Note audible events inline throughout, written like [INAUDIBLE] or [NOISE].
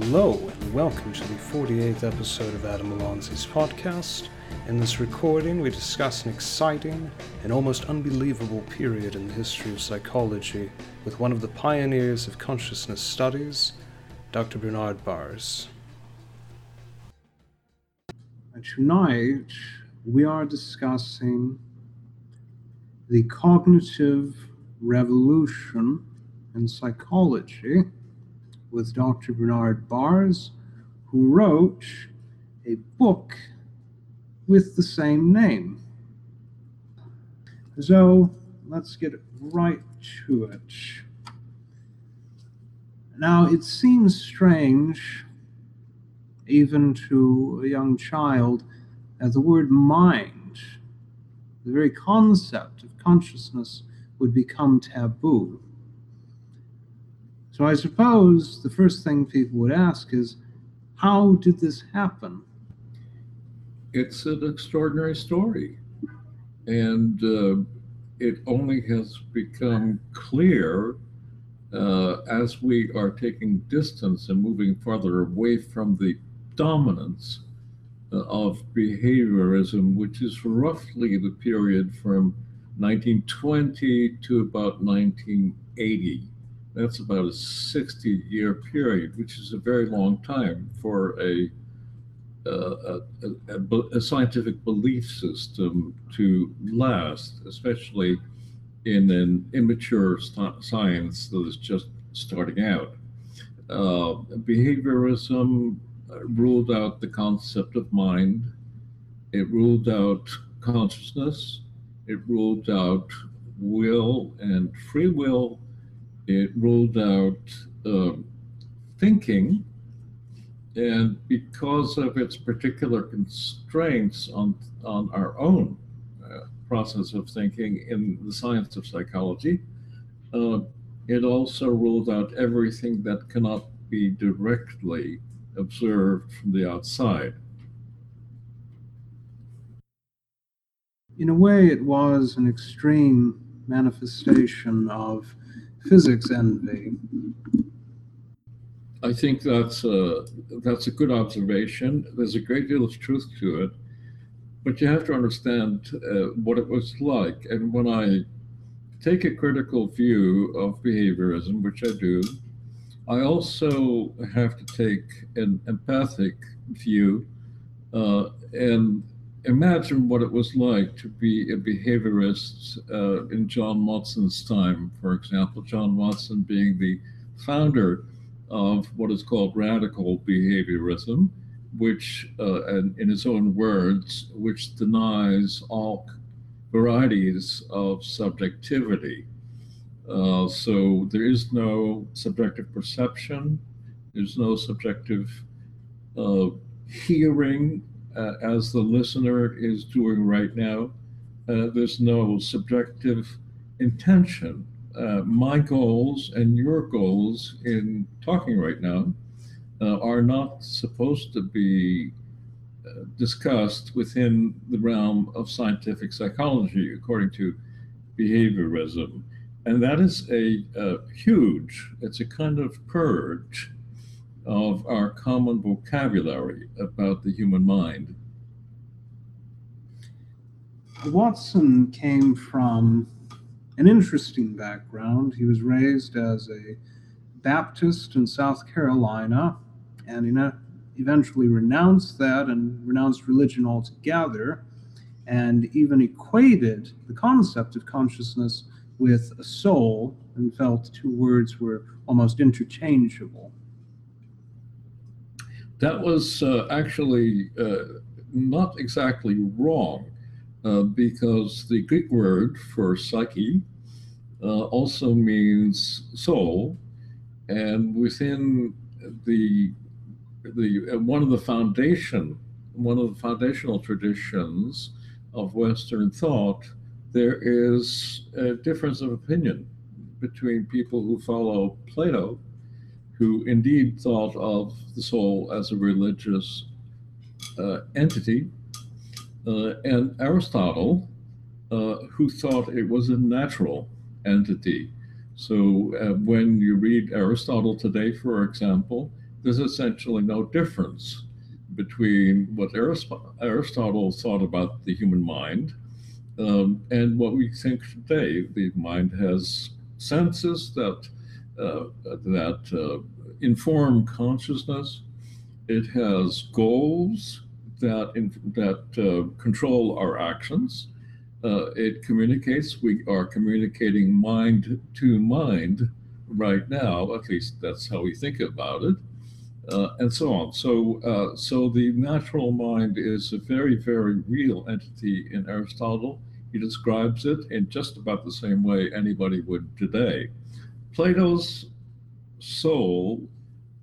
Hello, and welcome to the 48th episode of Adam Alonzi's podcast. In this recording, we discuss an exciting and almost unbelievable period in the history of psychology with one of the pioneers of consciousness studies, Dr. Bernard Baars. Tonight, we are discussing the cognitive revolution in psychology with Dr. Bernard Baars, who wrote a book with the same name. So let's get right to it. Now, it seems strange, even to a young child, that the word mind, the very concept of consciousness, would become taboo. So I suppose the first thing people would ask is, how did this happen? It's an extraordinary story. And uh, it only has become clear uh, as we are taking distance and moving farther away from the dominance uh, of behaviorism, which is roughly the period from 1920 to about 1980 that's about a 60 year period, which is a very long time for a, a, a, a, scientific belief system to last, especially in an immature st- science that is just starting out. Uh, behaviorism ruled out the concept of mind, it ruled out consciousness, it ruled out will and free will it ruled out uh, thinking, and because of its particular constraints on on our own uh, process of thinking in the science of psychology, uh, it also ruled out everything that cannot be directly observed from the outside. In a way, it was an extreme manifestation of physics envy. I think that's a, that's a good observation. There's a great deal of truth to it, but you have to understand uh, what it was like. And when I take a critical view of behaviorism, which I do, I also have to take an empathic view uh, and imagine what it was like to be a behaviorist uh, in John Watson's time, for example, John Watson being the founder of what is called radical behaviorism, which, uh, and in his own words, which denies all varieties of subjectivity. Uh, so there is no subjective perception, there's no subjective uh, hearing uh, as the listener is doing right now. Uh, there's no subjective intention. Uh, my goals and your goals in talking right now uh, are not supposed to be uh, discussed within the realm of scientific psychology, according to behaviorism. And that is a, a huge, it's a kind of purge of our common vocabulary about the human mind. Watson came from an interesting background. He was raised as a Baptist in South Carolina and he eventually renounced that and renounced religion altogether and even equated the concept of consciousness with a soul and felt the two words were almost interchangeable that was uh, actually uh, not exactly wrong uh, because the Greek word for psyche uh, also means soul, and within the the uh, one of the foundation one of the foundational traditions of Western thought, there is a difference of opinion between people who follow Plato who indeed thought of the soul as a religious uh, entity, uh, and Aristotle, uh, who thought it was a natural entity. So uh, when you read Aristotle today, for example, there's essentially no difference between what Aristotle thought about the human mind um, and what we think today. The mind has senses that uh, that uh, inform consciousness. It has goals that in, that uh, control our actions. Uh, it communicates. We are communicating mind to mind right now. At least that's how we think about it uh, and so on. So, uh, so the natural mind is a very, very real entity in Aristotle. He describes it in just about the same way anybody would today. Plato's soul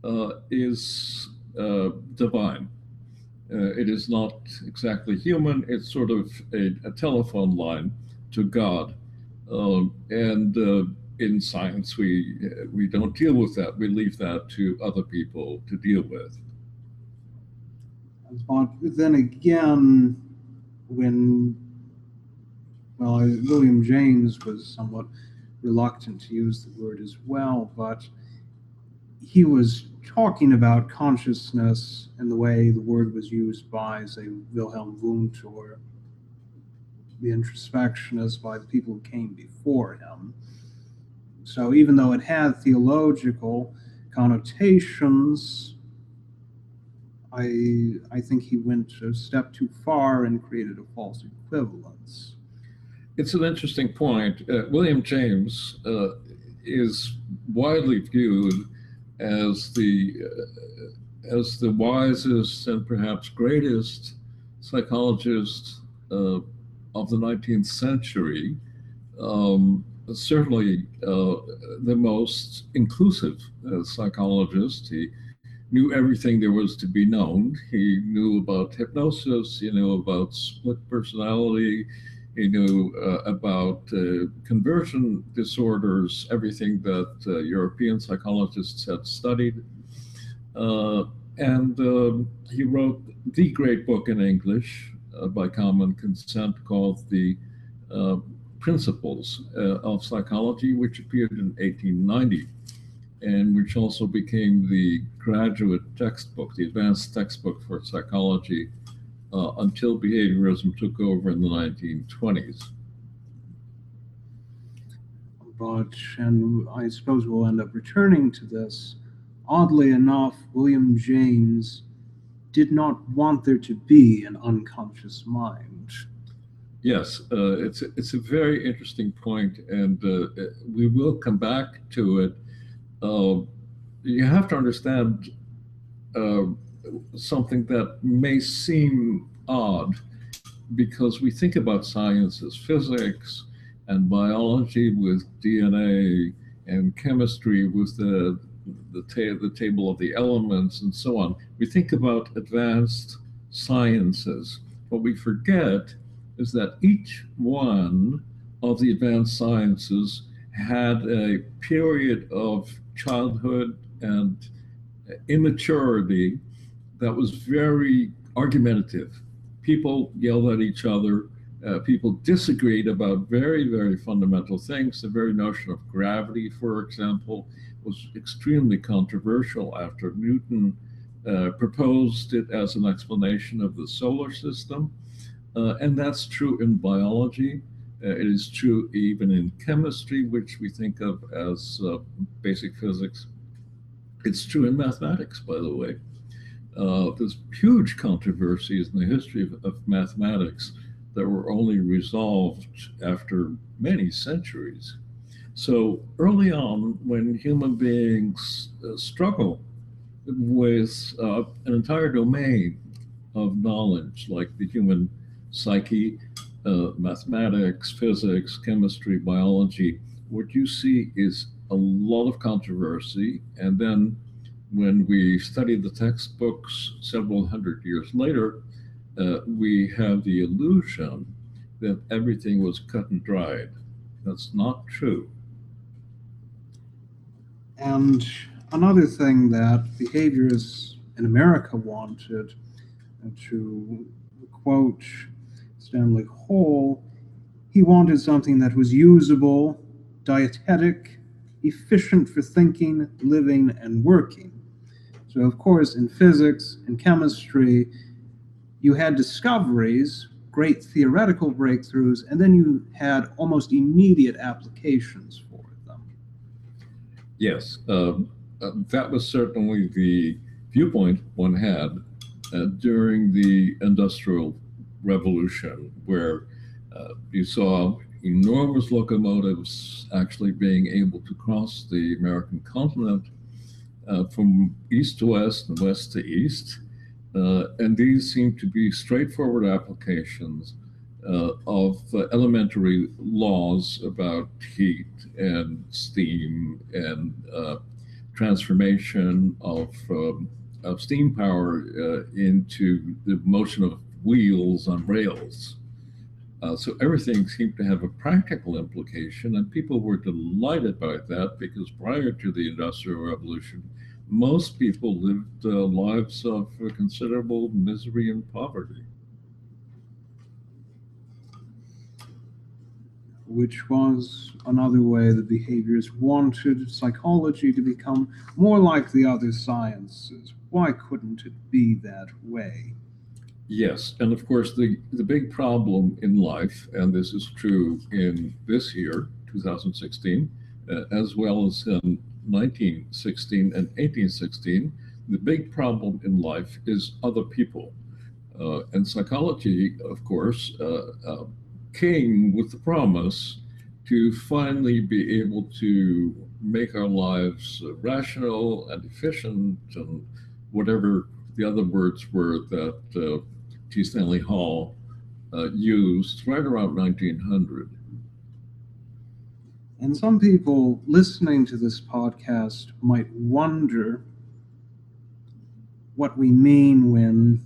uh, is uh, divine. Uh, it is not exactly human. It's sort of a, a telephone line to God, um, and uh, in science, we we don't deal with that. We leave that to other people to deal with. Then again, when well, William James was somewhat reluctant to use the word as well, but he was talking about consciousness in the way the word was used by, say, Wilhelm Wundt or the introspectionists by the people who came before him. So even though it had theological connotations, I I think he went a step too far and created a false equivalence. It's an interesting point. Uh, William James uh, is widely viewed as the uh, as the wisest and perhaps greatest psychologist uh, of the 19th century. Um, certainly uh, the most inclusive uh, psychologist. He knew everything there was to be known. He knew about hypnosis, he knew about split personality, he knew uh, about uh, conversion disorders, everything that uh, European psychologists had studied. Uh, and um, he wrote the great book in English by common consent called The Principles uh, of Psychology, which appeared in 1890 and which also became the graduate textbook, the advanced textbook for psychology uh, until behaviorism took over in the 1920s. But, and I suppose we'll end up returning to this. Oddly enough, William James did not want there to be an unconscious mind. Yes, uh, it's it's a very interesting point, and uh, we will come back to it. Uh, you have to understand uh, something that may seem odd, because we think about science as physics and biology with DNA and chemistry with the the, ta- the table of the elements and so on. We think about advanced sciences. What we forget is that each one of the advanced sciences had a period of childhood and immaturity that was very argumentative. People yelled at each other. Uh, people disagreed about very, very fundamental things. The very notion of gravity, for example, was extremely controversial after Newton uh, proposed it as an explanation of the solar system. Uh, and that's true in biology. Uh, it is true even in chemistry, which we think of as uh, basic physics. It's true in mathematics, by the way. Uh, there's huge controversies in the history of, of, mathematics that were only resolved after many centuries. So early on, when human beings uh, struggle with uh, an entire domain of knowledge, like the human psyche, uh, mathematics, physics, chemistry, biology, what you see is a lot of controversy. And then when we study the textbooks several hundred years later, uh, we have the illusion that everything was cut and dried. That's not true. And another thing that behaviorists in America wanted to quote Stanley Hall, he wanted something that was usable, dietetic, efficient for thinking, living, and working. So, of course, in physics and chemistry, you had discoveries, great theoretical breakthroughs, and then you had almost immediate applications for them. Yes, um, uh, that was certainly the viewpoint one had uh, during the Industrial Revolution, where uh, you saw enormous locomotives actually being able to cross the American continent from east to west and west to east. Uh, and these seem to be straightforward applications uh, of uh, elementary laws about heat and steam and uh, transformation of, um, of steam power uh, into the motion of wheels on rails. Uh, so everything seemed to have a practical implication, and people were delighted by that because prior to the Industrial Revolution, most people lived uh, lives of uh, considerable misery and poverty. Which was another way the behaviorists wanted psychology to become more like the other sciences. Why couldn't it be that way? Yes, and of course, the, the big problem in life, and this is true in this year, 2016, uh, as well as in 1916 and 1816, the big problem in life is other people. Uh, and psychology, of course, uh, uh came with the promise to finally be able to make our lives rational and efficient and whatever the other words were that uh, G. Stanley Hall uh, used right around 1900. And some people listening to this podcast might wonder what we mean when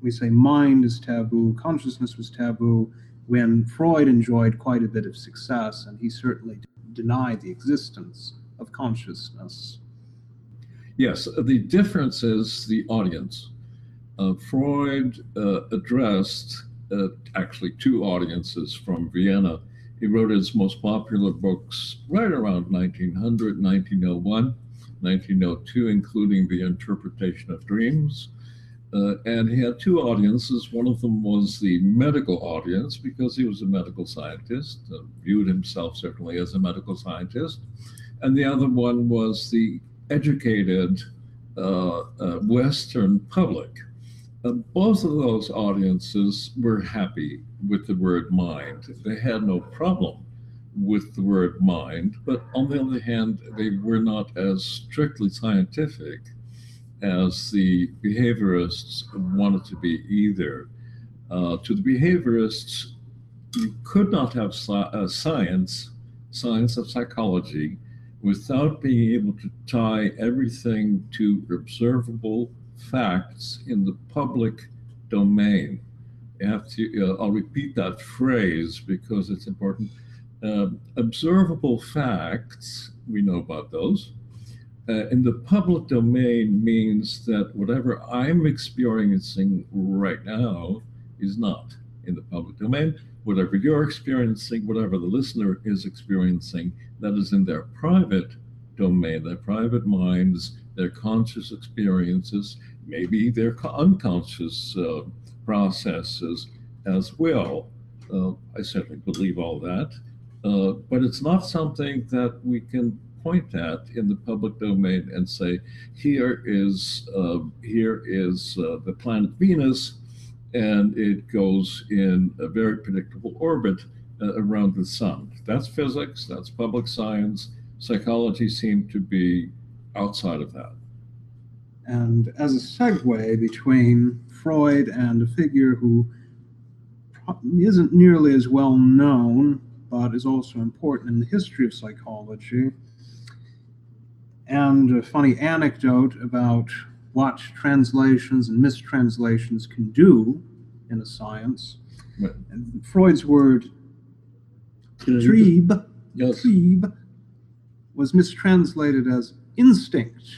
we say mind is taboo, consciousness was taboo, when Freud enjoyed quite a bit of success, and he certainly denied the existence of consciousness. Yes, the difference is the audience uh, Freud uh, addressed uh, actually two audiences from Vienna. He wrote his most popular books right around 1900, 1901, 1902, including The Interpretation of Dreams. Uh, and he had two audiences. One of them was the medical audience because he was a medical scientist, uh, viewed himself certainly as a medical scientist. And the other one was the educated uh, Western public uh, both of those audiences were happy with the word mind. They had no problem with the word mind, but on the other hand, they were not as strictly scientific as the behaviorists wanted to be either. Uh, to the behaviorists, you could not have uh, science, science of psychology, without being able to tie everything to observable facts in the public domain. Uh, I'll repeat that phrase because it's important. Uh, observable facts, we know about those. Uh, in the public domain means that whatever I'm experiencing right now is not in the public domain. Whatever you're experiencing, whatever the listener is experiencing, that is in their private domain, their private minds, their conscious experiences, maybe their unconscious uh, processes as well. Uh, I certainly believe all that. Uh, but it's not something that we can point at in the public domain and say, here is, uh, here is uh, the planet Venus, and it goes in a very predictable orbit uh, around the sun. That's physics, that's public science. Psychology seemed to be outside of that. And as a segue between Freud and a figure who isn't nearly as well known, but is also important in the history of psychology, and a funny anecdote about what translations and mistranslations can do in a science. Right. Freud's word trieb, yes. trieb was mistranslated as instinct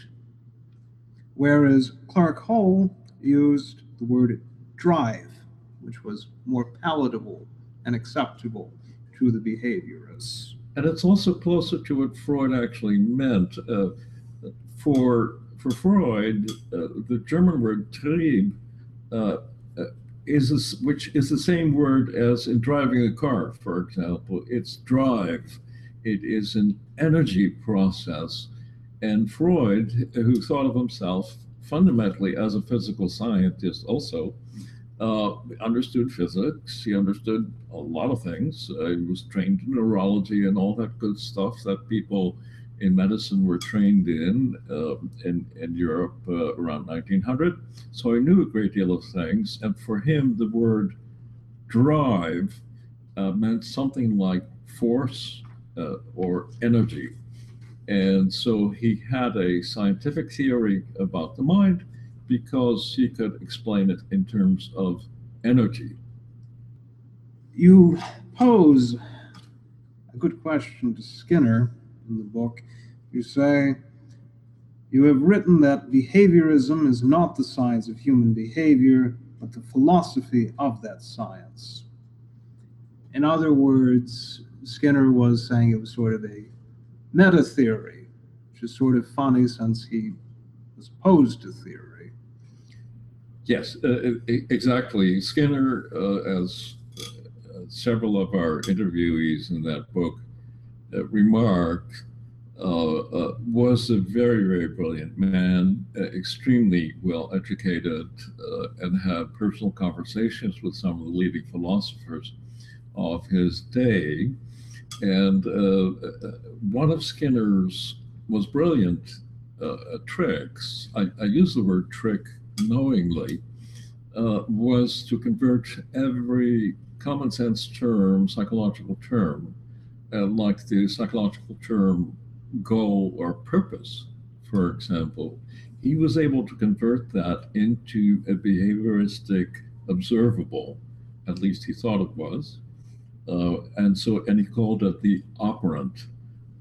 whereas Clark Hull used the word drive, which was more palatable and acceptable to the behaviorists. And it's also closer to what Freud actually meant. Uh, for for Freud, uh, the German word Trieb uh, uh, is a, which is the same word as in driving a car, for example. It's drive. It is an energy process. And Freud, who thought of himself fundamentally as a physical scientist, also uh, understood physics. He understood a lot of things. Uh, he was trained in neurology and all that good stuff that people in medicine were trained in uh, in, in Europe uh, around 1900. So he knew a great deal of things. And for him, the word drive uh, meant something like force uh, or energy. And so he had a scientific theory about the mind because he could explain it in terms of energy. You pose a good question to Skinner in the book. You say, You have written that behaviorism is not the science of human behavior, but the philosophy of that science. In other words, Skinner was saying it was sort of a meta theory, which is sort of funny since he was opposed to theory. Yes, uh, exactly. Skinner, uh, as uh, several of our interviewees in that book uh, remarked, uh, uh, was a very, very brilliant man, extremely well educated, and had personal conversations with some of the leading philosophers of his day. And one of Skinner's most brilliant tricks, I, I use the word trick knowingly uh, was to convert every common sense term, psychological term, uh, like the psychological term goal or purpose, for example, he was able to convert that into a behavioristic observable, at least he thought it was. Uh, and so, and he called it the operant.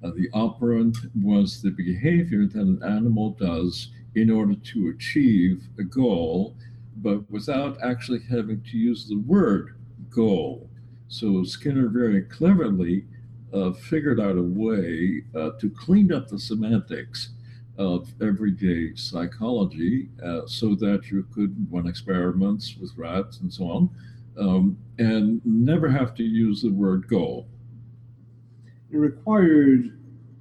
Uh, the operant was the behavior that an animal does in order to achieve a goal, but without actually having to use the word goal. So Skinner very cleverly uh, figured out a way uh, to clean up the semantics of everyday psychology uh, so that you could run experiments with rats and so on um, and never have to use the word goal. It required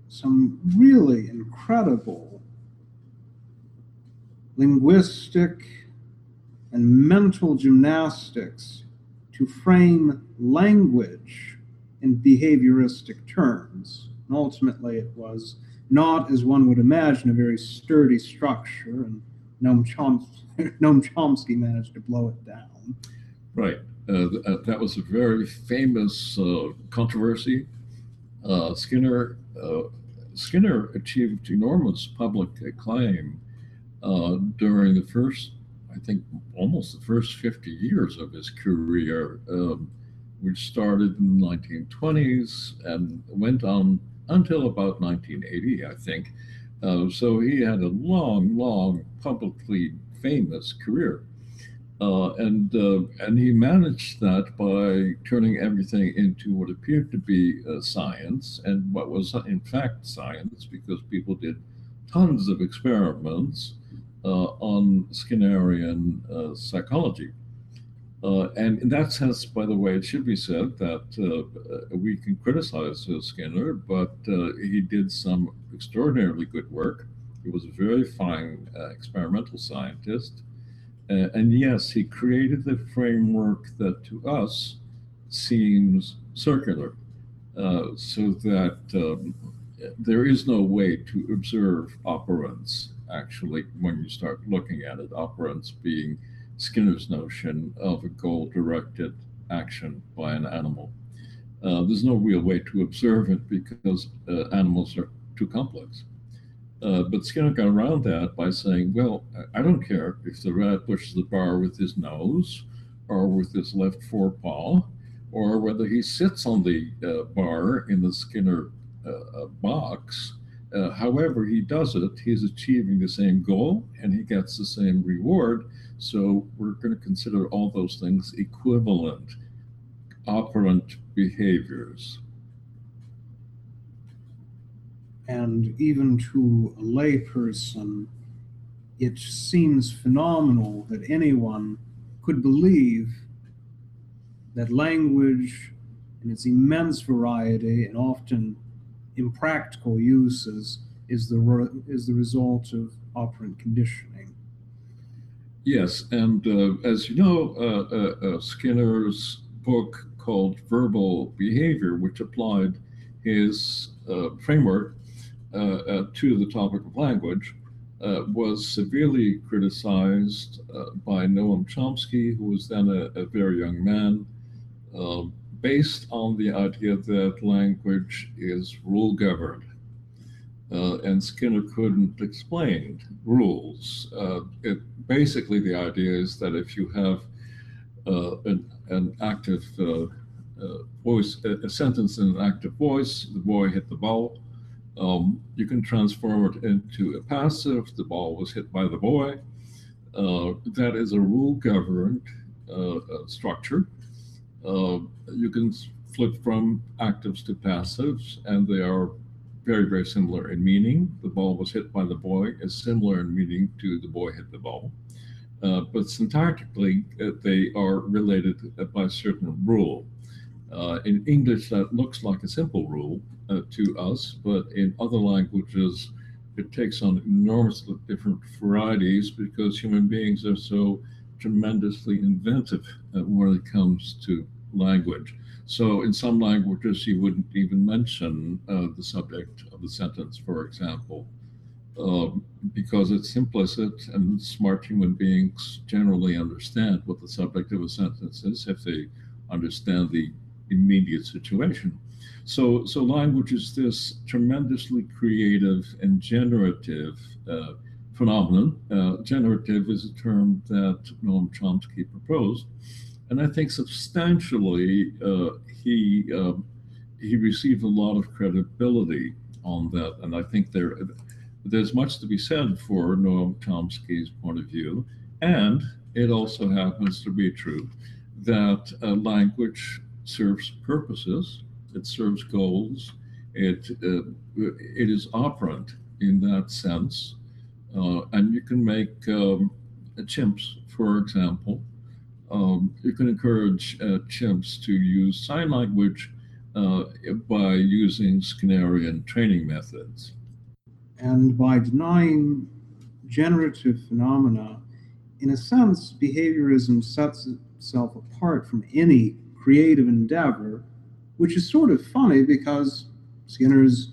some really incredible linguistic, and mental gymnastics to frame language in behavioristic terms. And ultimately, it was not, as one would imagine, a very sturdy structure, and Noam Chomsky, [LAUGHS] Noam Chomsky managed to blow it down. Right. Uh, uh, that was a very famous uh, controversy. Uh, Skinner uh, Skinner achieved enormous public acclaim uh, during the first, I think, almost the first 50 years of his career, um, which started in the 1920s and went on until about 1980, I think. So he had a long, long, publicly famous career. Uh, and uh, and he managed that by turning everything into what appeared to be uh, science and what was in fact science because people did tons of experiments uh, on Skinnerian uh, psychology. Uh, and in that sense, by the way, it should be said that uh, we can criticize uh, Skinner, but uh, he did some extraordinarily good work. He was a very fine experimental scientist. And yes, he created the framework that to us seems circular, so that um, there is no way to observe operants actually, when you start looking at it, operants being Skinner's notion of a goal directed action by an animal. Uh, there's no real way to observe it because uh, animals are too complex. Uh, but Skinner got around that by saying, well, I don't care if the rat pushes the bar with his nose or with his left forepaw, or whether he sits on the uh, bar in the Skinner uh, uh, box uh, however he does it, he's achieving the same goal and he gets the same reward. So we're going to consider all those things equivalent, operant behaviors. And even to a layperson, it seems phenomenal that anyone could believe that language in its immense variety and often impractical uses is the, re- is the result of operant conditioning. Yes, and uh, as you know, uh, uh, uh Skinner's book called Verbal Behavior, which applied his uh, framework to the topic of language, was severely criticized by Noam Chomsky, who was then a, a very young man, um, based on the idea that language is rule governed. Uh, and Skinner couldn't explain rules. Uh, it, basically, the idea is that if you have uh, an, an, active uh, uh, voice, a, a, sentence in an active voice, the boy hit the ball, um, you can transform it into a passive, the ball was hit by the boy. Uh, that is a rule governed structure. you can flip from actives to passives, and they are very, very similar in meaning. The ball was hit by the boy is similar in meaning to the boy hit the ball. Uh, but syntactically, uh, they are related by a certain rule. Uh, in English, that looks like a simple rule uh, to us, but in other languages, it takes on enormously different varieties because human beings are so tremendously inventive uh, when it comes to language. So in some languages, you wouldn't even mention uh, the subject of the sentence, for example, um, because it's implicit and smart human beings generally understand what the subject of a sentence is if they understand the immediate situation. So, so language is this tremendously creative and generative uh, phenomenon. Uh, generative is a term that Noam Chomsky proposed and I think substantially uh, he uh, he received a lot of credibility on that, and I think there there's much to be said for Noam Chomsky's point of view, and it also happens to be true that uh, language serves purposes, it serves goals, it uh, it is operant in that sense, uh, and you can make um, chimps, for example. Um, you can encourage uh, chimps to use sign language uh, by using Skinnerian training methods. And by denying generative phenomena, in a sense, behaviorism sets itself apart from any creative endeavor, which is sort of funny because Skinner's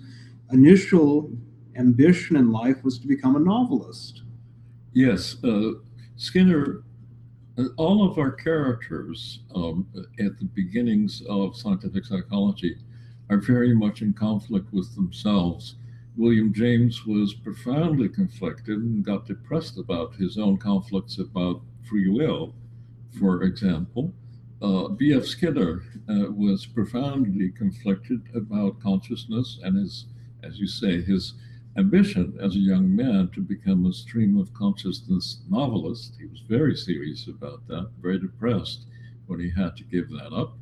initial ambition in life was to become a novelist. Yes, uh, Skinner all of our characters um, at the beginnings of scientific psychology are very much in conflict with themselves. William James was profoundly conflicted and got depressed about his own conflicts about free will, for example. Uh, B.F. Skinner uh, was profoundly conflicted about consciousness and his, as you say, his ambition as a young man to become a stream of consciousness novelist. He was very serious about that, very depressed when he had to give that up.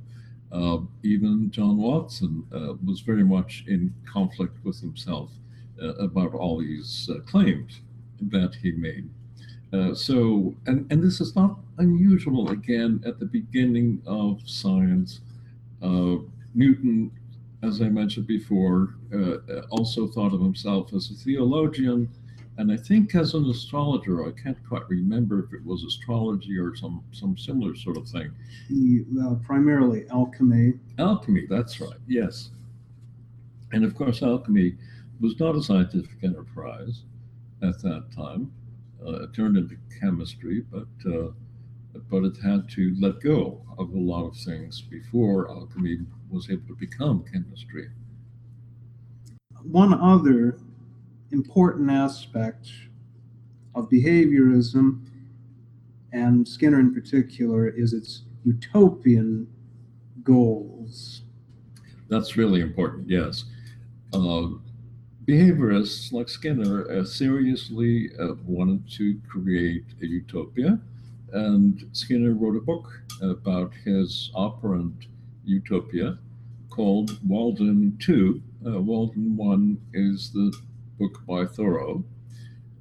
Uh, even John Watson uh, was very much in conflict with himself uh, about all these uh, claims that he made. So, and, and this is not unusual again at the beginning of science. Uh, Newton as I mentioned before, uh, also thought of himself as a theologian and I think as an astrologer. I can't quite remember if it was astrology or some, some similar sort of thing. He, uh, primarily alchemy. Alchemy, that's right, yes. And of course, alchemy was not a scientific enterprise at that time. Uh, it turned into chemistry, but uh, but it had to let go of a lot of things before alchemy was able to become chemistry. One other important aspect of behaviorism, and Skinner in particular, is its utopian goals. That's really important, yes. Uh, behaviorists like Skinner uh, seriously uh, wanted to create a utopia, and Skinner wrote a book about his operant utopia called Walden 2. Uh, Walden 1 is the book by Thoreau.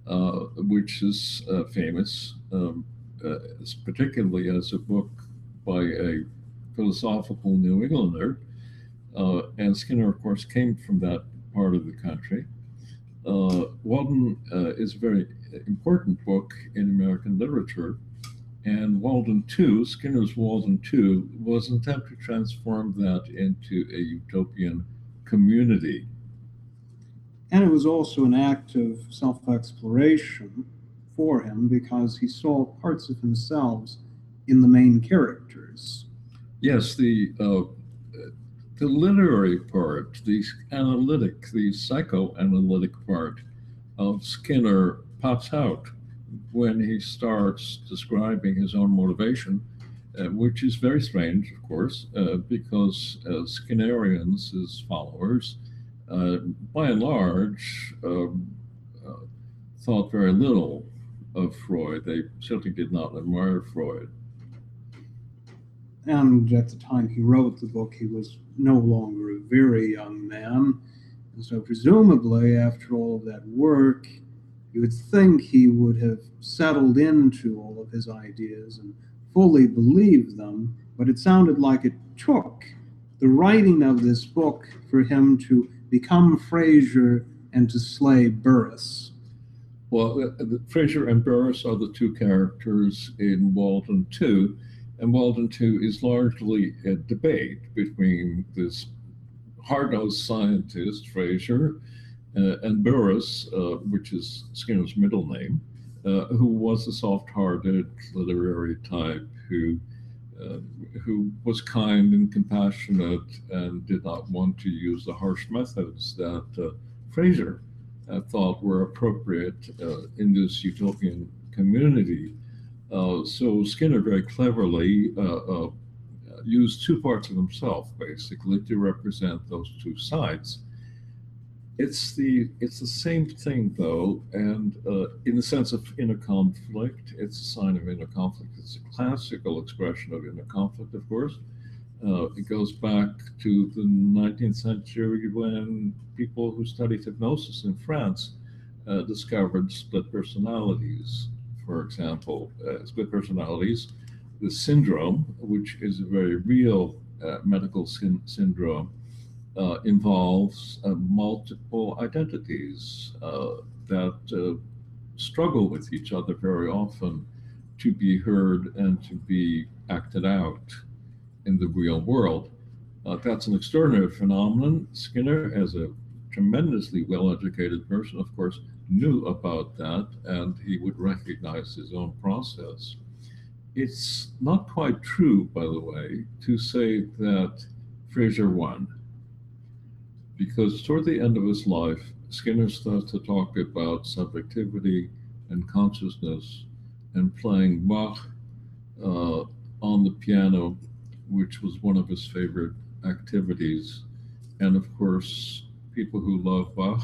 uh, which is uh, famous, um, uh, particularly as a book by a philosophical New Englander. Uh, and Skinner, of course, came from that part of the country. Uh, Walden is a very important book in American literature. And Walden 2, Skinner's Walden 2, was an attempt to transform that into a utopian community. And it was also an act of self exploration for him because he saw parts of himself in the main characters. Yes, the uh, the literary part, the analytic, the psychoanalytic part of Skinner pops out when he starts describing his own motivation, uh, which is very strange, of course, uh, because uh, Skinnerians, his followers, uh, by and large, um, uh, thought very little of Freud. They certainly did not admire Freud. And at the time he wrote the book, he was no longer a very young man. And so, presumably, after all of that work, you would think he would have settled into all of his ideas and fully believed them, but it sounded like it took the writing of this book for him to become Frazier and to slay Burris. Well, uh, Frazier and Burris are the two characters in Walden 2, and Walden 2 is largely a debate between this hard nosed scientist, Frazier, uh, and Burris, uh, which is Skinner's middle name, uh, who was a soft-hearted literary type who who was kind and compassionate and did not want to use the harsh methods that uh, Frazier uh, thought were appropriate uh, in this utopian community. so Skinner very cleverly used two parts of himself, basically, to represent those two sides it's the it's the same thing though, and uh, in the sense of inner conflict, it's a sign of inner conflict. It's a classical expression of inner conflict, of course. Uh, it goes back to the 19th century when people who studied hypnosis in France uh, discovered split personalities. For example, uh, split personalities, the syndrome, which is a very real uh, medical syndrome uh, involves uh, multiple identities uh, that uh, struggle with each other very often to be heard and to be acted out in the real world. Uh, that's an extraordinary phenomenon. Skinner, as a tremendously well educated person, of course, knew about that and he would recognize his own process. It's not quite true, by the way, to say that Frazier won because toward the end of his life, Skinner starts to talk about subjectivity and consciousness and playing Bach uh, on the piano, which was one of his favorite activities. And of course, people who love Bach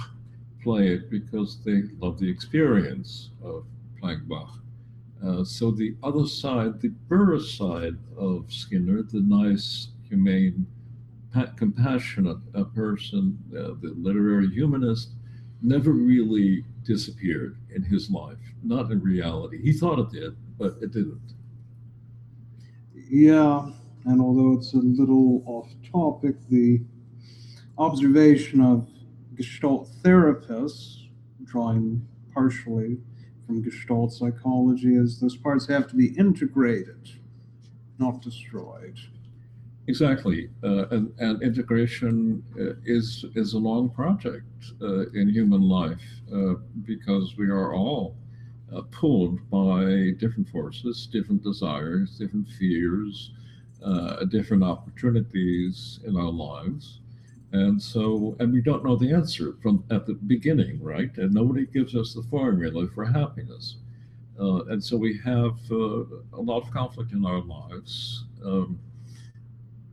play it because they love the experience of playing Bach. Uh, so the other side, the Burris side of Skinner, the nice, humane, compassionate a person, uh, the literary humanist, never really disappeared in his life, not in reality. He thought it did, but it didn't. Yeah, and although it's a little off topic, the observation of Gestalt therapists, drawing partially from Gestalt psychology, is those parts have to be integrated, not destroyed. Exactly, uh, and, and, integration uh, is is a long project uh, in human life uh, because we are all uh, pulled by different forces, different desires, different fears, uh, different opportunities in our lives, and so and we don't know the answer from at the beginning, right? And nobody gives us the formula for happiness, and so we have a lot of conflict in our lives. Um,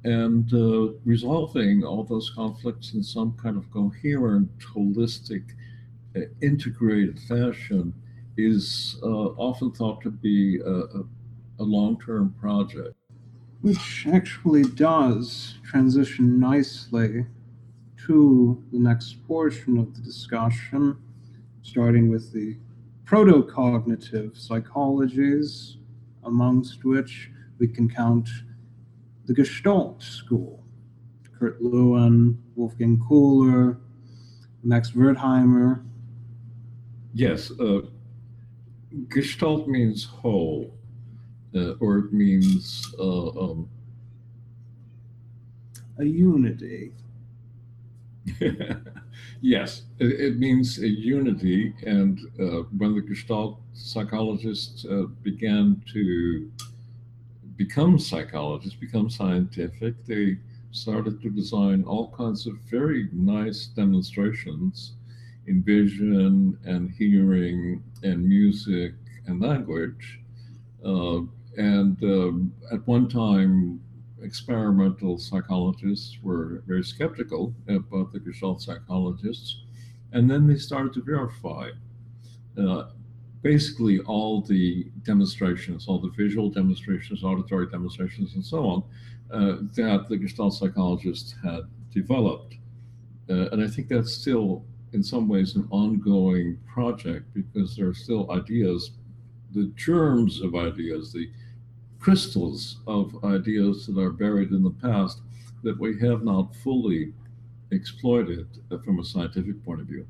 and uh, resolving all those conflicts in some kind of coherent, holistic, uh, integrated fashion is uh, often thought to be a, a, long term project. Which actually does transition nicely to the next portion of the discussion, starting with the proto-cognitive psychologies, amongst which we can count the Gestalt school, Kurt Lewin, Wolfgang Kohler, Max Wertheimer. Yes, uh, Gestalt means whole, uh, or it means uh, um, a unity. [LAUGHS] yes, it, it, means a unity. And uh, when the Gestalt psychologists uh, began to become psychologists, become scientific, they started to design all kinds of very nice demonstrations in vision and hearing and music and language. Uh, and uh, at one time, experimental psychologists were very skeptical about the Gestalt psychologists, and then they started to verify. Uh, basically, all the demonstrations, all the visual demonstrations, auditory demonstrations, and so on, uh, that the Gestalt psychologists had developed. Uh, and I think that's still, in some ways, an ongoing project because there are still ideas, the germs of ideas, the crystals of ideas that are buried in the past that we have not fully exploited from a scientific point of view.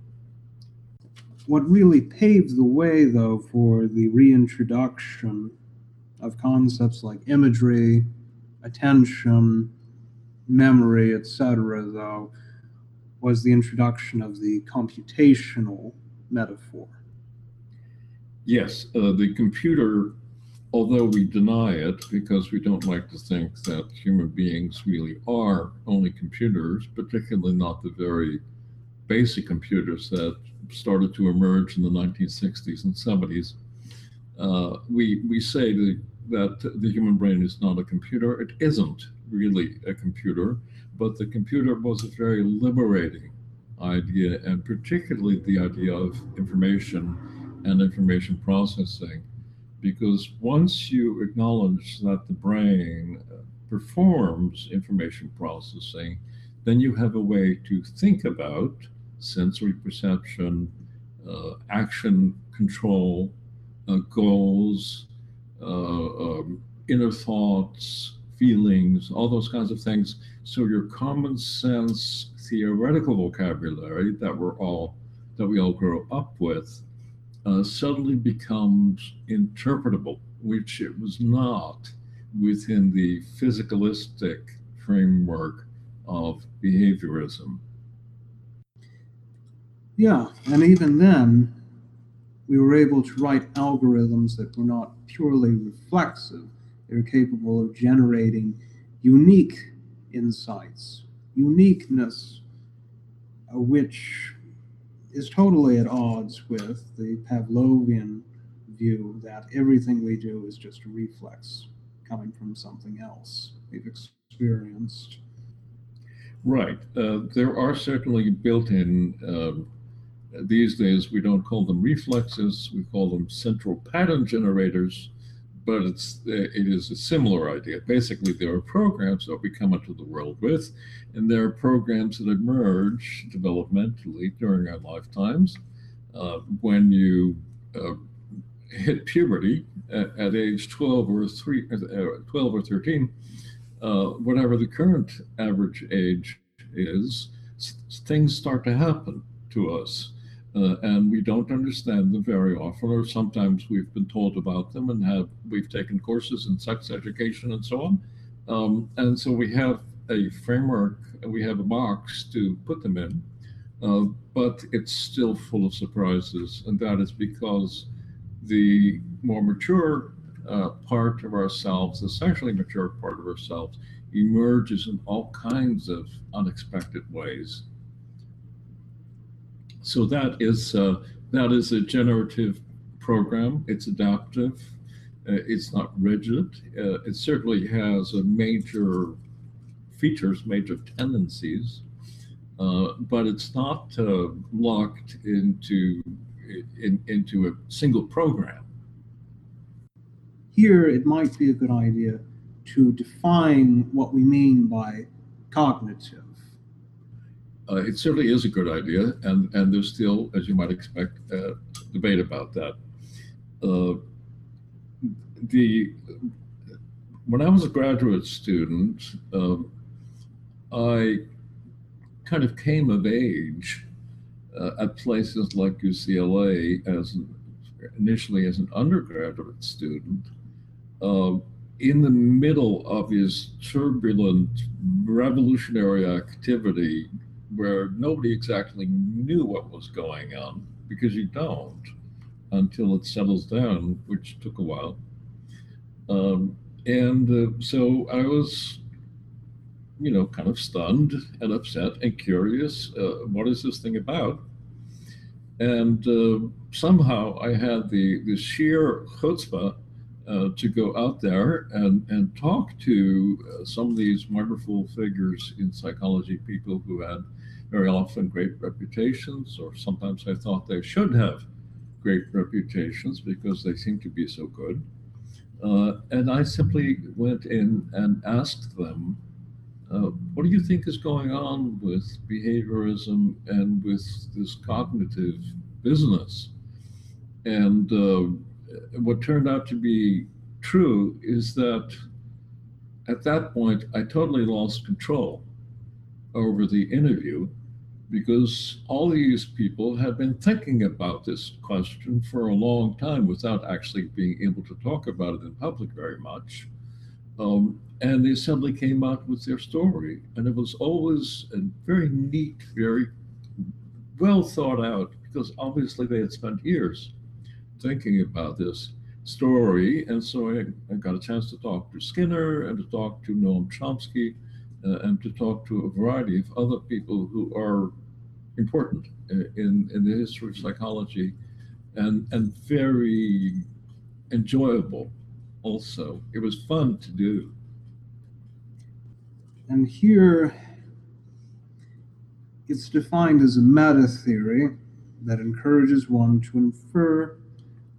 What really paved the way, though, for the reintroduction of concepts like imagery, attention, memory, etc., though, was the introduction of the computational metaphor. Yes, uh, the computer although we deny it because we don't like to think that human beings really are only computers, particularly not the very basic computers that started to emerge in the 1960s and 70s. Uh, we, we say that, that the human brain is not a computer. It isn't really a computer, but the computer was a very liberating idea, and particularly the idea of information and information processing because once you acknowledge that the brain uh, performs information processing, then you have a way to think about sensory perception, uh, action control, uh, goals, uh, um, inner thoughts, feelings, all those kinds of things. So your common sense theoretical vocabulary that we're all that we all grow up with uh, suddenly becomes interpretable, which it was not within the physicalistic framework of behaviorism. Yeah, and even then, we were able to write algorithms that were not purely reflexive. They were capable of generating unique insights, uniqueness, uh, which is totally at odds with the Pavlovian view that everything we do is just a reflex coming from something else we've experienced. Right. Uh, there are certainly built in, um, these days, we don't call them reflexes, we call them central pattern generators but it's it is a similar idea. Basically, there are programs that we come into the world with, and there are programs that emerge developmentally during our lifetimes. Uh, when you uh, hit puberty at, at, age 12 or three, uh, 12 or 13, uh, whatever the current average age is, things start to happen to us uh, and we don't understand them very often, or sometimes we've been told about them and have we've taken courses in sex education and so on. Um, and so we have a framework, we have a box to put them in, uh, but it's still full of surprises, and that is because the more mature uh, part of ourselves, the sexually mature part of ourselves, emerges in all kinds of unexpected ways so that is uh, that is a generative program. It's adaptive. Uh, it's not rigid. Uh, it certainly has a major features, major tendencies, uh, but it's not uh, locked into in, into a single program. Here, it might be a good idea to define what we mean by cognitive uh, it certainly is a good idea, and, and there's still, as you might expect, uh, debate about that. uh, the when I was a graduate student, uh, I kind of came of age uh, at places like UCLA as an, initially as an undergraduate student. Uh, in the middle of his turbulent revolutionary activity where nobody exactly knew what was going on because you don't until it settles down, which took a while. Um, and uh, so I was, you know, kind of stunned and upset and curious. Uh, what is this thing about? And uh, somehow I had the, the sheer chutzpah uh, to go out there and, and talk to uh, some of these wonderful figures in psychology, people who had very often great reputations, or sometimes I thought they should have great reputations because they seem to be so good. Uh, and I simply went in and asked them, uh, what do you think is going on with behaviorism and with this cognitive business? And uh, what turned out to be true is that at that point, I totally lost control over the interview because all these people had been thinking about this question for a long time without actually being able to talk about it in public very much. Um, and the assembly came out with their story, and it was always a very neat, very well thought out, because obviously they had spent years thinking about this story. And so I, I got a chance to talk to Skinner and to talk to Noam Chomsky uh, and to talk to a variety of other people who are important in, in the history of psychology and, and very enjoyable also. It was fun to do. And here it's defined as a meta theory that encourages one to infer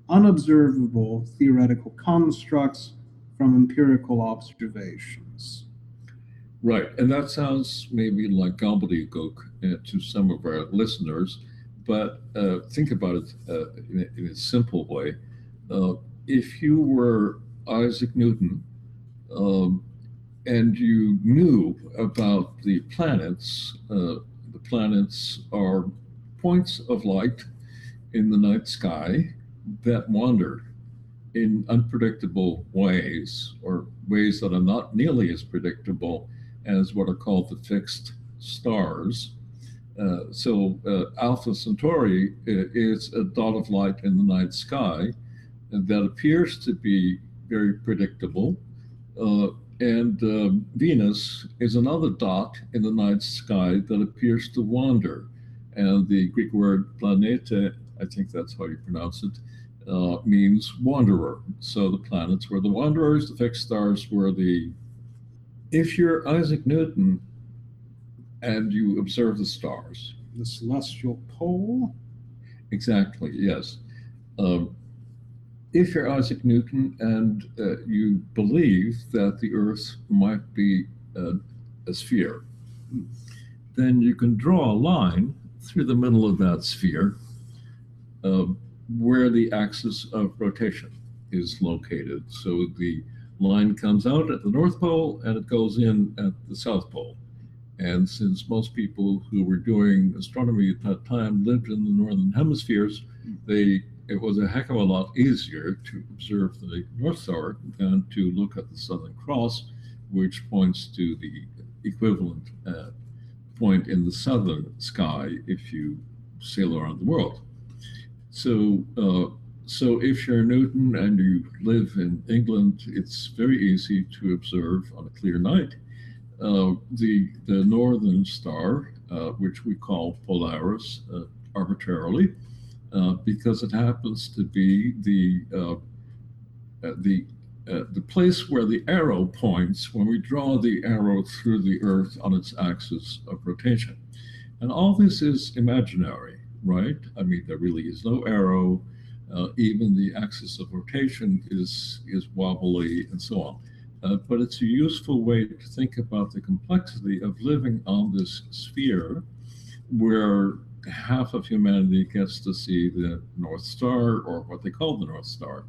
unobservable theoretical constructs from empirical observations. Right, and that sounds maybe like gobbledygook uh, to some of our listeners, but uh, think about it uh, in, a, in, a, simple way. Uh, if you were Isaac Newton um, and you knew about the planets, uh, the planets are points of light in the night sky that wander in unpredictable ways or ways that are not nearly as predictable as what are called the fixed stars. Uh, so uh, Alpha Centauri uh, is a dot of light in the night sky that appears to be very predictable. Uh, and um, Venus is another dot in the night sky that appears to wander. And the Greek word planete, I think that's how you pronounce it, uh, means wanderer. So the planets were the wanderers, the fixed stars were the. If you're Isaac Newton and you observe the stars, the celestial pole? Exactly, yes. Um, if you're Isaac Newton and uh, you believe that the Earth might be a, a sphere, then you can draw a line through the middle of that sphere. Uh, where the axis of rotation is located. So the line comes out at the North Pole and it goes in at the South Pole. And since most people who were doing astronomy at that time lived in the northern hemispheres, they it was a heck of a lot easier to observe the North Star than to look at the Southern Cross, which points to the equivalent uh, point in the southern sky if you sail around the world. So, uh, so if you're Newton and you live in England, it's very easy to observe on a clear night uh, the the northern star, uh, which we call Polaris uh, arbitrarily, uh, because it happens to be the uh, the the place where the arrow points when we draw the arrow through the Earth on its axis of rotation, and all this is imaginary right? I mean, there really is no arrow. Uh, even the axis of rotation is is wobbly and so on. Uh, but it's a useful way to think about the complexity of living on this sphere where half of humanity gets to see the North Star, or what they call the North Star.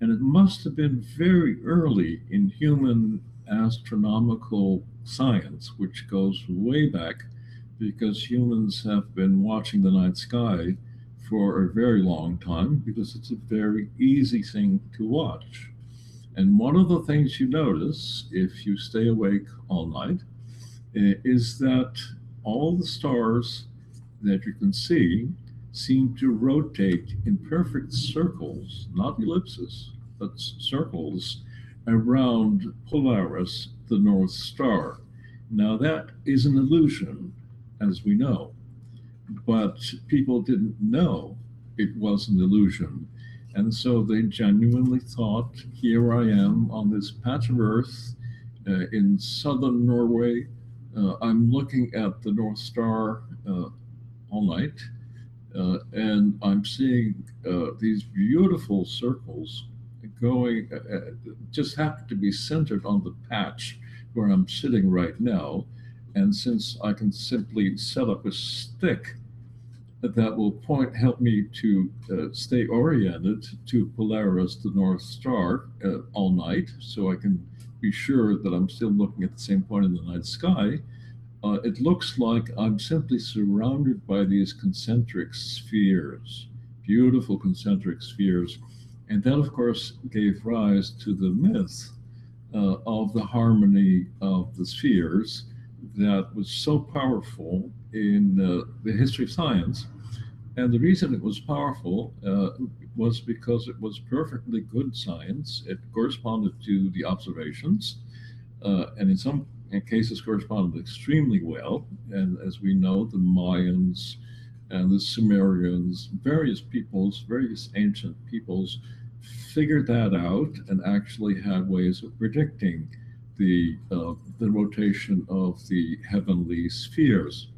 And it must have been very early in human astronomical science, which goes way back because humans have been watching the night sky for a very long time because it's a very easy thing to watch. And one of the things you notice if you stay awake all night eh, is that all the stars that you can see seem to rotate in perfect circles, not ellipses, but circles around Polaris, the North Star. Now, that is an illusion, as we know, but people didn't know it was an illusion. And so they genuinely thought, here I am on this patch of earth uh, in southern Norway. Uh, I'm looking at the North Star uh, all night, uh, and I'm seeing uh, these beautiful circles going, uh, just happen to be centered on the patch where I'm sitting right now. And since I can simply set up a stick that will point help me to uh, stay oriented to Polaris, the North Star, uh, all night, so I can be sure that I'm still looking at the same point in the night sky. Uh, it looks like I'm simply surrounded by these concentric spheres, beautiful concentric spheres. And that, of course, gave rise to the myth uh, of the harmony of the spheres that was so powerful in uh, the history of science. And the reason it was powerful uh, was because it was perfectly good science. It corresponded to the observations, uh, and in some cases corresponded extremely well. And as we know, the Mayans and the Sumerians, various peoples, various ancient peoples, figured that out and actually had ways of predicting the uh, the rotation of the heavenly spheres.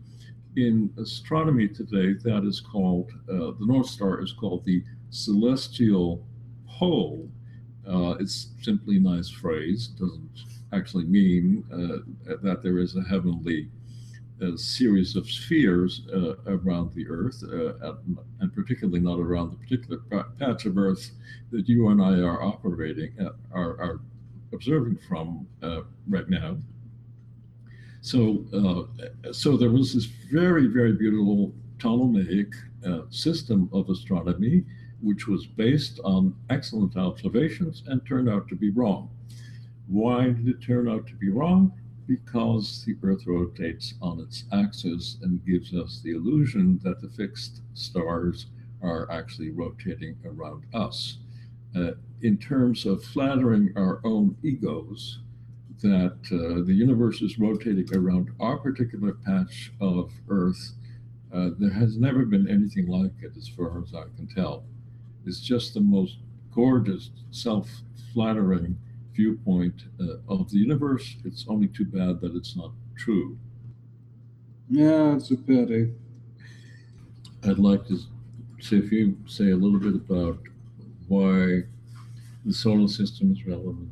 In astronomy today, that is called uh, the North Star is called the celestial pole. Uh, it's simply a nice phrase; It doesn't actually mean uh, that there is a heavenly uh, series of spheres uh, around the Earth, and particularly not around the particular patch of Earth that you and I are operating at, are, are observing from uh, right now. So, uh, so there was this very, very beautiful Ptolemaic uh, system of astronomy, which was based on excellent observations and turned out to be wrong. Why did it turn out to be wrong? Because the Earth rotates on its axis and gives us the illusion that the fixed stars are actually rotating around us uh, in terms of flattering our own egos that uh, the universe is rotating around our particular patch of Earth. Uh, there has never been anything like it, as far as I can tell. It's just the most gorgeous, self flattering viewpoint uh, of the universe. It's only too bad that it's not true. Yeah, it's a pity. I'd like to see if you say a little bit about why the solar system is relevant.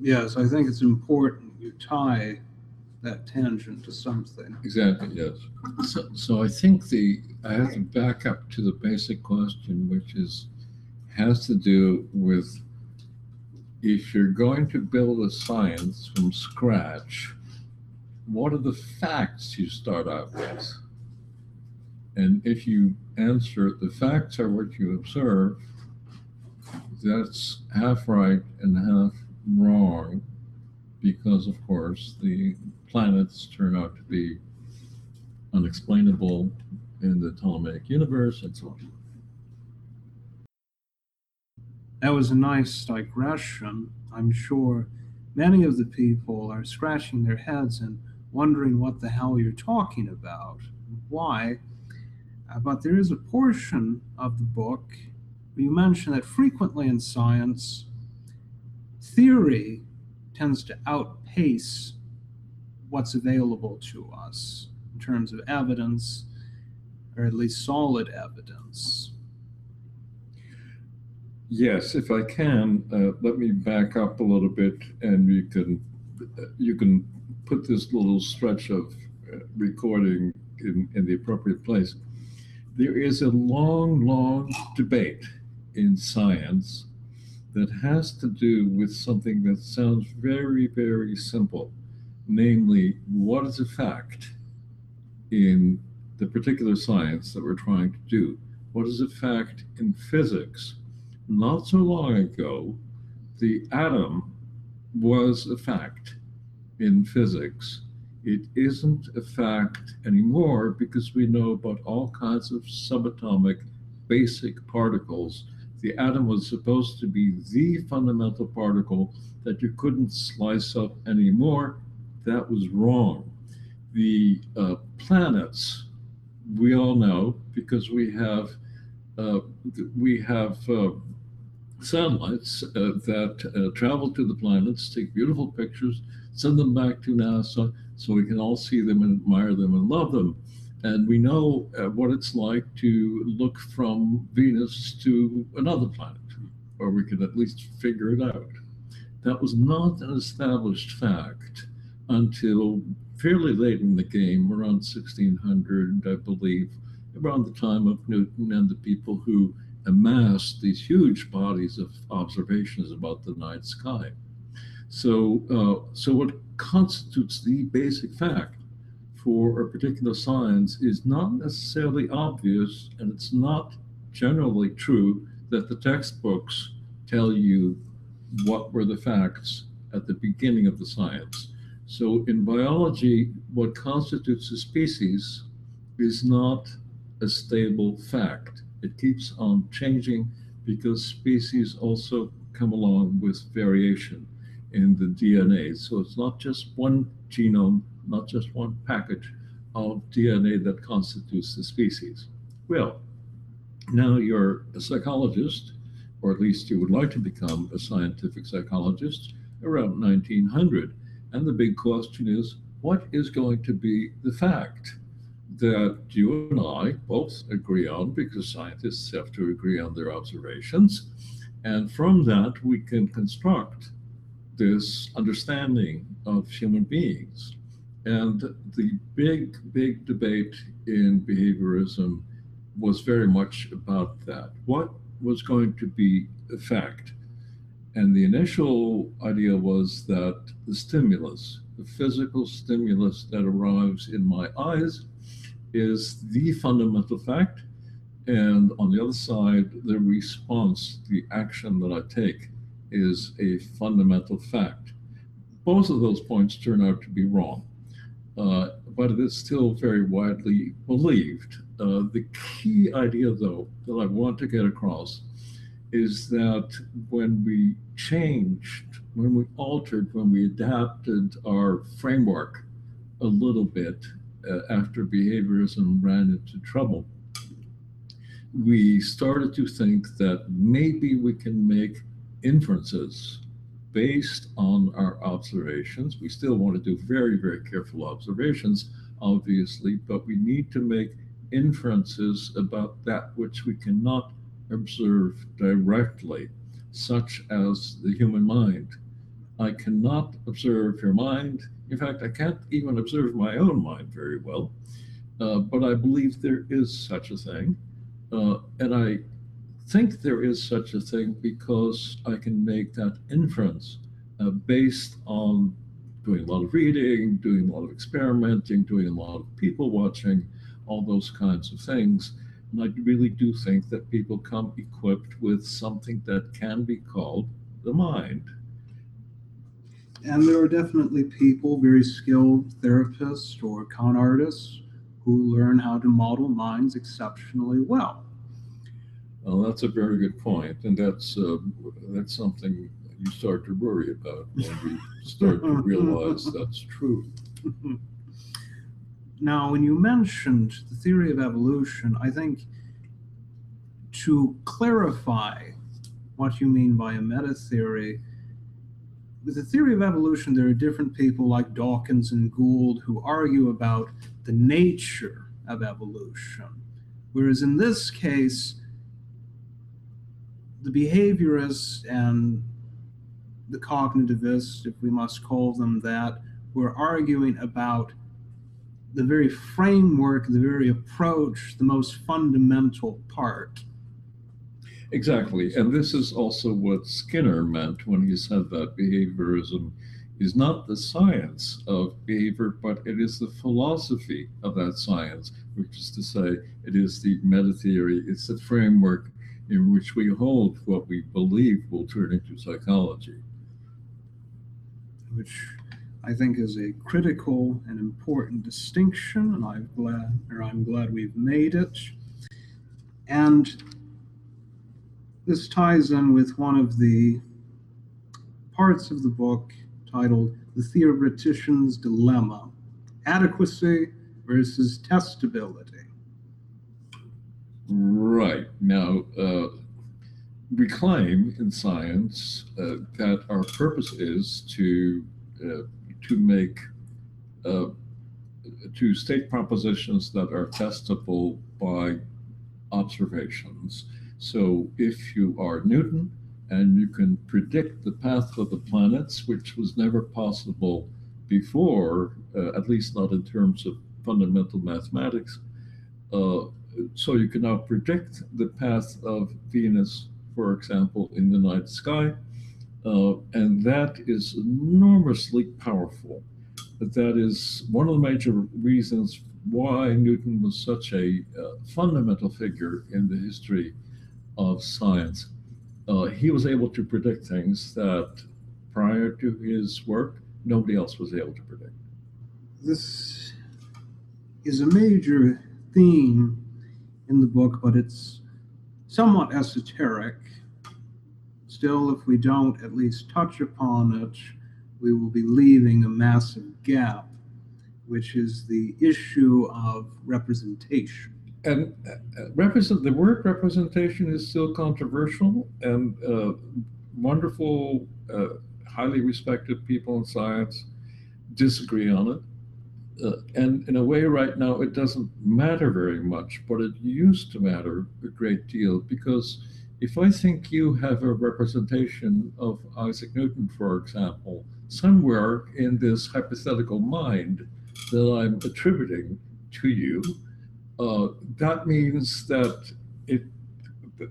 Yes, I think it's important you tie that tangent to something. Exactly, yes. So, so I think the I have to back up to the basic question, which is has to do with if you're going to build a science from scratch, what are the facts you start out with? And if you answer the facts are what you observe, that's half right and half wrong because, of course, the planets turn out to be unexplainable in the Ptolemaic universe and so on. That was a nice digression. I'm sure many of the people are scratching their heads and wondering what the hell you're talking about, why. Uh, but there is a portion of the book you mentioned that frequently in science, theory tends to outpace what's available to us in terms of evidence, or at least solid evidence. Yes, if I can, uh, let me back up a little bit, and you can you can put this little stretch of uh, recording in, in the appropriate place. There is a long, long debate in science that has to do with something that sounds very, very simple, namely, what is a fact in the particular science that we're trying to do? What is a fact in physics? Not so long ago, the atom was a fact in physics. It isn't a fact anymore because we know about all kinds of subatomic basic particles the atom was supposed to be the fundamental particle that you couldn't slice up anymore. That was wrong. The uh, planets, we all know because we have uh, we have uh, satellites uh, that uh, travel to the planets, take beautiful pictures, send them back to NASA so we can all see them and admire them and love them. And we know uh, what it's like to look from Venus to another planet, or we can at least figure it out. That was not an established fact until fairly late in the game, around 1600, I believe, around the time of Newton and the people who amassed these huge bodies of observations about the night sky. So, uh, so what constitutes the basic fact for a particular science is not necessarily obvious, and it's not generally true that the textbooks tell you what were the facts at the beginning of the science. So in biology, what constitutes a species is not a stable fact. It keeps on changing because species also come along with variation in the DNA. So it's not just one genome not just one package of DNA that constitutes the species. Well, now you're a psychologist, or at least you would like to become a scientific psychologist around 1900. And the big question is what is going to be the fact that you and I both agree on, because scientists have to agree on their observations? And from that, we can construct this understanding of human beings. And the big, big debate in behaviorism was very much about that. What was going to be a fact? And the initial idea was that the stimulus, the physical stimulus that arrives in my eyes, is the fundamental fact. And on the other side, the response, the action that I take, is a fundamental fact. Both of those points turn out to be wrong uh, but it is still very widely believed. Uh, the key idea, though, that I want to get across is that when we changed, when we altered, when we adapted our framework a little bit uh, after behaviorism ran into trouble, we started to think that maybe we can make inferences based on our observations. We still want to do very, very careful observations, obviously, but we need to make inferences about that which we cannot observe directly, such as the human mind. I cannot observe your mind. In fact, I can't even observe my own mind very well, uh, but I believe there is such a thing. Uh, and I think there is such a thing because I can make that inference uh, based on doing a lot of reading, doing a lot of experimenting, doing a lot of people watching, all those kinds of things. And I really do think that people come equipped with something that can be called the mind. And there are definitely people, very skilled therapists or con artists, who learn how to model minds exceptionally well. Well, that's a very good point, and that's uh, that's something you start to worry about when you start to [LAUGHS] realize that's true. [LAUGHS] Now, when you mentioned the theory of evolution, I think to clarify what you mean by a meta theory, with the theory of evolution, there are different people like Dawkins and Gould who argue about the nature of evolution. Whereas in this case, the behaviorists and the cognitivists, if we must call them that, were arguing about the very framework, the very approach, the most fundamental part. Exactly. And this is also what Skinner meant when he said that behaviorism is not the science of behavior, but it is the philosophy of that science, which is to say, it is the meta theory, it's the framework in which we hold what we believe will turn into psychology. Which I think is a critical and important distinction, and I'm glad, or I'm glad we've made it. And this ties in with one of the parts of the book titled The Theoretician's Dilemma Adequacy versus Testability. Right. Now, uh, we claim in science uh, that our purpose is to uh, to make uh, to state propositions that are testable by observations. So, if you are Newton and you can predict the path of the planets, which was never possible before, uh, at least not in terms of fundamental mathematics. Uh, so you can now predict the path of Venus, for example, in the night sky. Uh, and that is enormously powerful. That is one of the major reasons why Newton was such a uh, fundamental figure in the history of science uh, he was able to predict things that prior to his work, nobody else was able to predict. This is a major theme in the book, but it's somewhat esoteric. Still, if we don't at least touch upon it, we will be leaving a massive gap, which is the issue of representation and uh, represent the word representation is still controversial and uh, wonderful uh, highly respected people in science disagree on it uh, and in a way right now it doesn't matter very much but it used to matter a great deal because if i think you have a representation of isaac newton for example somewhere in this hypothetical mind that i'm attributing to you uh, that means that it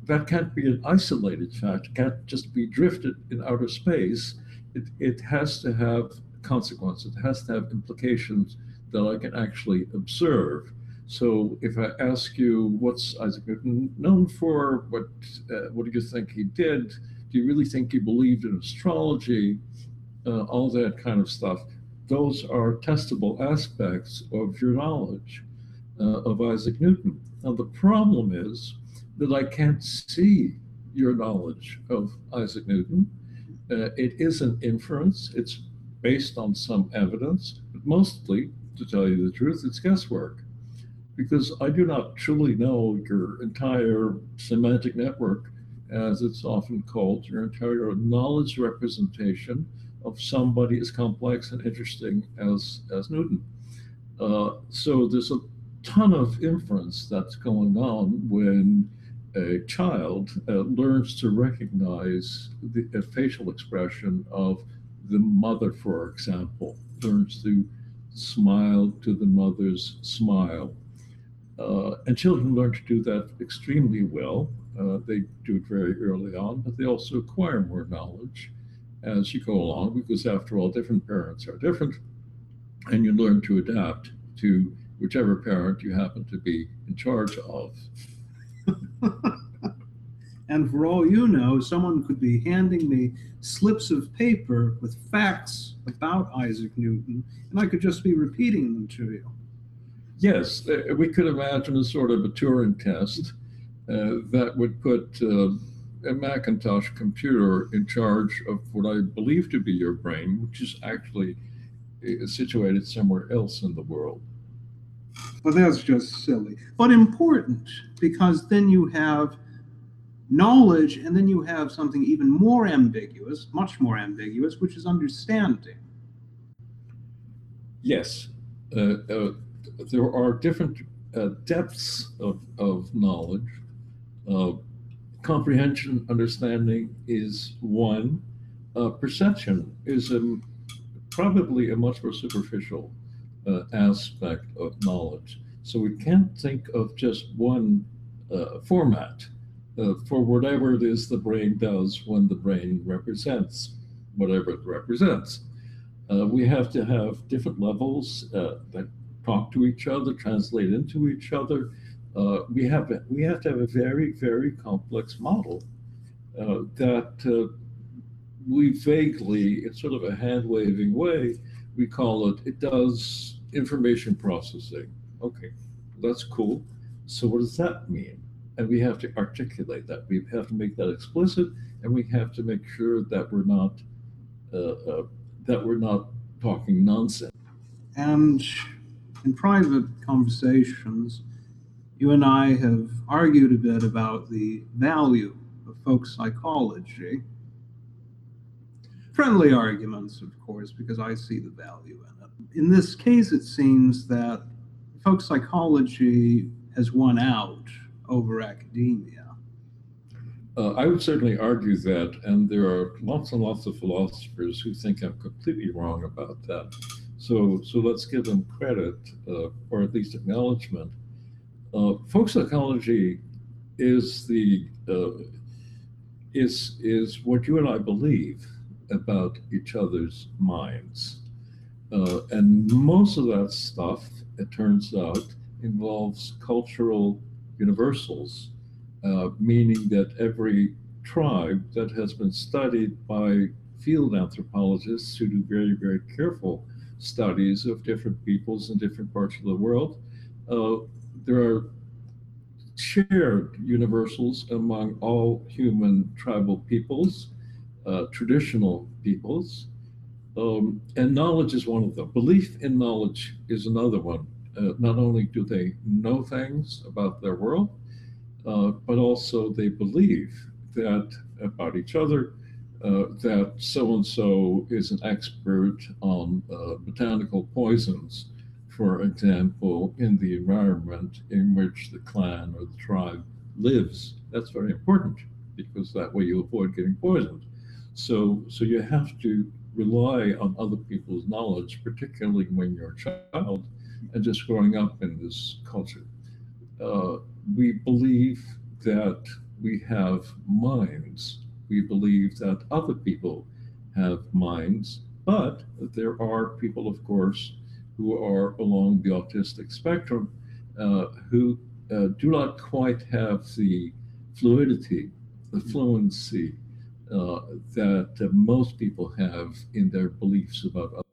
that can't be an isolated fact. It can't just be drifted in outer space. It, it has to have consequences. It has to have implications that I can actually observe. So if I ask you, what's Isaac Newton known for? What uh, what do you think he did? Do you really think he believed in astrology? Uh, all that kind of stuff. Those are testable aspects of your knowledge uh, of Isaac Newton. Now, the problem is that I can't see your knowledge of Isaac Newton. Uh, it is an inference, it's based on some evidence, but mostly, to tell you the truth, it's guesswork. Because I do not truly know your entire semantic network, as it's often called, your entire knowledge representation of somebody as complex and interesting as, as Newton. Uh, so there's a ton of inference that's going on when a child uh, learns to recognize the facial expression of the mother, for example, learns to smile to the mother's smile. Uh, and children learn to do that extremely well. Uh, they do it very early on, but they also acquire more knowledge as you go along, because after all, different parents are different, and you learn to adapt to whichever parent you happen to be in charge of. [LAUGHS] and for all you know, someone could be handing me slips of paper with facts about Isaac Newton, and I could just be repeating them to you. Yes, uh, we could imagine a sort of a Turing test uh, that would put uh, a Macintosh computer in charge of what I believe to be your brain, which is actually uh, situated somewhere else in the world. Well, that's just silly, but important because then you have knowledge and then you have something even more ambiguous, much more ambiguous, which is understanding. Yes, uh, uh, there are different uh, depths of, of knowledge. Uh, comprehension, understanding is one. Uh, perception is a, probably a much more superficial uh, aspect of knowledge. So we can't think of just one format uh, for whatever it is the brain does when the brain represents whatever it represents. Uh, we have to have different levels uh, that talk to each other, translate into each other. Uh, we have we have to have a very very complex model uh, that we vaguely, in sort of a hand waving way, we call it. It does information processing. Okay, that's cool. So what does that mean? And we have to articulate that. We have to make that explicit, and we have to make sure that we're not uh, that we're not talking nonsense. And in private conversations, you and I have argued a bit about the value of folk psychology. Friendly arguments, of course, because I see the value in it. In this case, it seems that folk psychology has won out over academia. Uh, I would certainly argue that, and there are lots and lots of philosophers who think I'm completely wrong about that. So, so let's give them credit, uh, or at least acknowledgement. Uh, folk psychology is the uh, is is what you and I believe about each other's minds, uh, and most of that stuff, it turns out, involves cultural universals uh, meaning that every tribe that has been studied by field anthropologists who do very, very careful studies of different peoples in different parts of the world, uh, there are shared universals among all human tribal peoples, uh, traditional peoples, um, and knowledge is one of them. Belief in knowledge is another one. Uh, not only do they know things about their world, uh, but also they believe that about each other, uh, that so and so is an expert on uh, botanical poisons, for example, in the environment in which the clan or the tribe lives. That's very important because that way you avoid getting poisoned. So, so you have to rely on other people's knowledge, particularly when you're a child and just growing up in this culture. Uh, we believe that we have minds. We believe that other people have minds, but there are people, of course, who are along the autistic spectrum uh, who uh, do not quite have the fluidity, the fluency uh, that most people have in their beliefs about